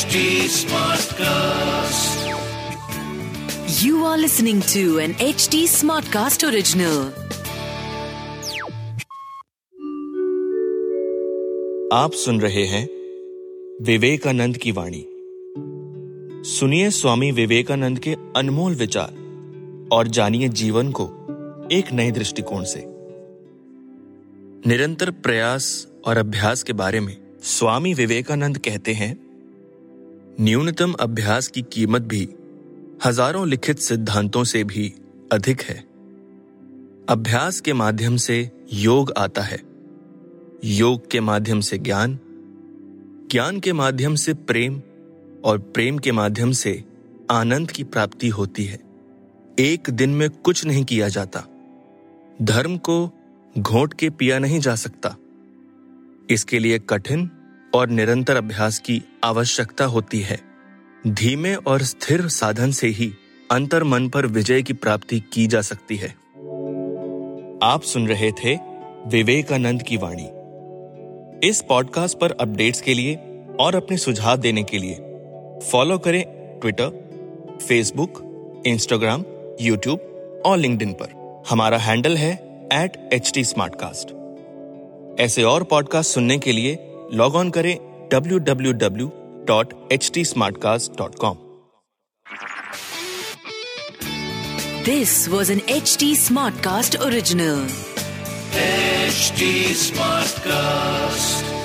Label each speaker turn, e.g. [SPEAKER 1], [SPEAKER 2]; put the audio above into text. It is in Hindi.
[SPEAKER 1] HD Smartcast.
[SPEAKER 2] You are listening to an HD Smartcast original.
[SPEAKER 3] आप सुन रहे हैं विवेकानंद की वाणी सुनिए स्वामी विवेकानंद के अनमोल विचार और जानिए जीवन को एक नए दृष्टिकोण से निरंतर प्रयास और अभ्यास के बारे में स्वामी विवेकानंद कहते हैं न्यूनतम अभ्यास की कीमत भी हज़ारों लिखित सिद्धांतों से भी अधिक है। अभ्यास के माध्यम से योग आता है। योग के माध्यम से ज्ञान ज्ञान के माध्यम से प्रेम और प्रेम के माध्यम से आनंद की प्राप्ति होती है। एक दिन में कुछ नहीं किया जाता। धर्म को घोट के पिया नहीं जा सकता। इसके लिए कठिन और निरंतर अभ्यास की आवश्यकता होती है। धीमे और स्थिर साधन से ही अंतर मन पर विजय की प्राप्ति की जा सकती है। आप सुन रहे थे विवेकानंद की वाणी। इस पॉडकास्ट पर अपडेट्स के लिए और अपने सुझाव देने के लिए फॉलो करें ट्विटर फेसबुक इंस्टाग्राम यूट्यूब और लिंक्डइन पर। हमारा हैंडल है एट एच ऐसे और पॉडकास्ट सुनने के लिए लॉग ऑन करें W W W dot H T Smartcast dot com
[SPEAKER 2] this was an H T Smartcast original
[SPEAKER 1] Smartcast